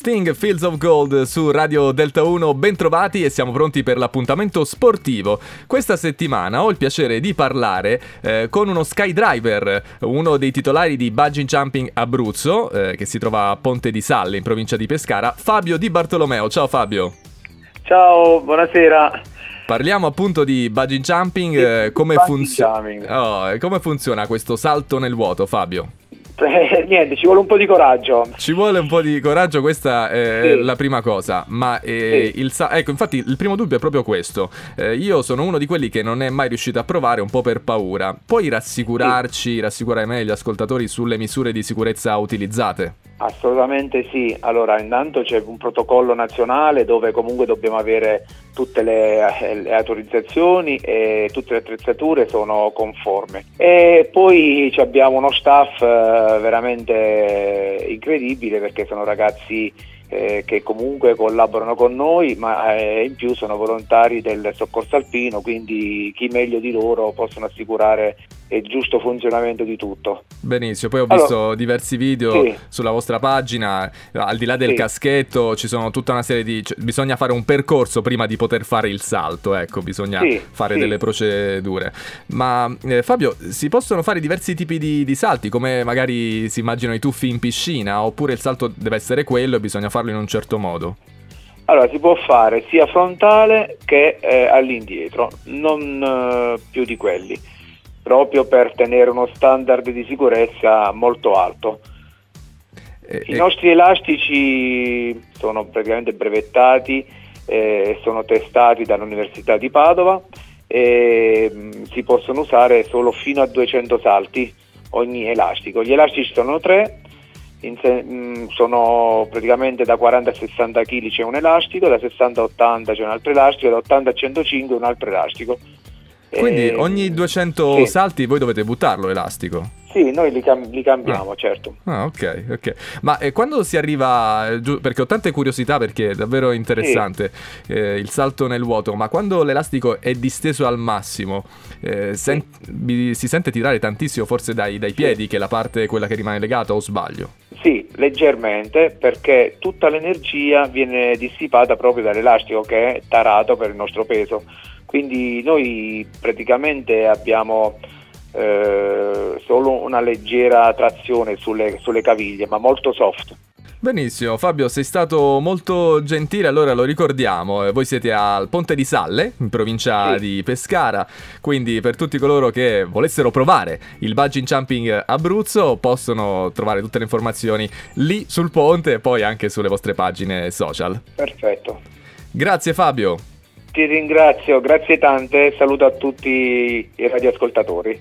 Sting Fields of Gold su Radio Delta 1, bentrovati e siamo pronti per l'appuntamento sportivo. Questa settimana ho il piacere di parlare eh, con uno skydiver, uno dei titolari di Bungee Jumping Abruzzo, eh, che si trova a Ponte di Salle in provincia di Pescara, Fabio Di Bartolomeo. Ciao Fabio. Ciao, buonasera. Parliamo appunto di bungee jumping, eh, come, funzio- oh, come funziona questo salto nel vuoto Fabio? Eh, niente, ci vuole un po' di coraggio. Ci vuole un po' di coraggio, questa è sì. la prima cosa. Ma eh, sì. il sa- ecco, infatti, il primo dubbio è proprio questo. Eh, io sono uno di quelli che non è mai riuscito a provare, un po' per paura. Puoi rassicurarci, sì. rassicurare me e gli ascoltatori sulle misure di sicurezza utilizzate? Assolutamente sì, allora intanto c'è un protocollo nazionale dove comunque dobbiamo avere tutte le, eh, le, autorizzazioni e tutte le attrezzature sono conformi. E poi abbiamo uno staff eh, veramente incredibile perché sono ragazzi eh, che comunque collaborano con noi, ma in più sono volontari del soccorso alpino, quindi chi meglio di loro possono assicurare il giusto funzionamento di tutto. Benissimo, poi ho visto allora, diversi video sì. sulla vostra pagina, al di là del sì. caschetto ci sono tutta una serie di... Cioè, bisogna fare un percorso prima di poter fare il salto, ecco, bisogna sì, fare delle procedure. Ma eh, Fabio, si possono fare diversi tipi di, di salti, come magari si immaginano i tuffi in piscina, oppure il salto deve essere quello e bisogna farlo in un certo modo? Allora, si può fare sia frontale che eh, all'indietro, non eh, più di quelli, proprio per tenere uno standard di sicurezza molto alto. Eh, I nostri elastici sono praticamente brevettati, eh, sono testati dall'Università di Padova e mh, mm, si possono usare solo fino a 200 salti ogni elastico. Gli elastici sono tre, se, mh, mm, sono praticamente da 40 a 60 kg c'è un elastico, da 60 a 80 c'è un altro elastico, da 80 a 105 un altro elastico. Quindi e... ogni 200 sì. salti voi dovete buttarlo l'elastico? Sì, noi li, cam- li cambiamo, ah. certo. Ah, ok, ok. Ma eh, quando si arriva, eh, giù, perché ho tante curiosità perché è davvero interessante sì. eh, il salto nel vuoto, ma quando l'elastico è disteso al massimo, eh, sen- sì. si sente tirare tantissimo forse dai, dai piedi, che è la parte quella che rimane legata, o sbaglio? Sì, leggermente, perché tutta l'energia viene dissipata proprio dall'elastico che è tarato per il nostro peso. Quindi noi praticamente abbiamo eh, solo una leggera trazione sulle, sulle caviglie, ma molto soft. Benissimo, Fabio, sei stato molto gentile, allora lo ricordiamo, eh, voi siete al Ponte di Salle, in provincia sì. di Pescara, quindi per tutti coloro che volessero provare il Bungee Jumping Abruzzo possono trovare tutte le informazioni lì sul ponte e poi anche sulle vostre pagine social. Perfetto. Grazie Fabio. Ti ringrazio, grazie tante, saluto a tutti i radioascoltatori.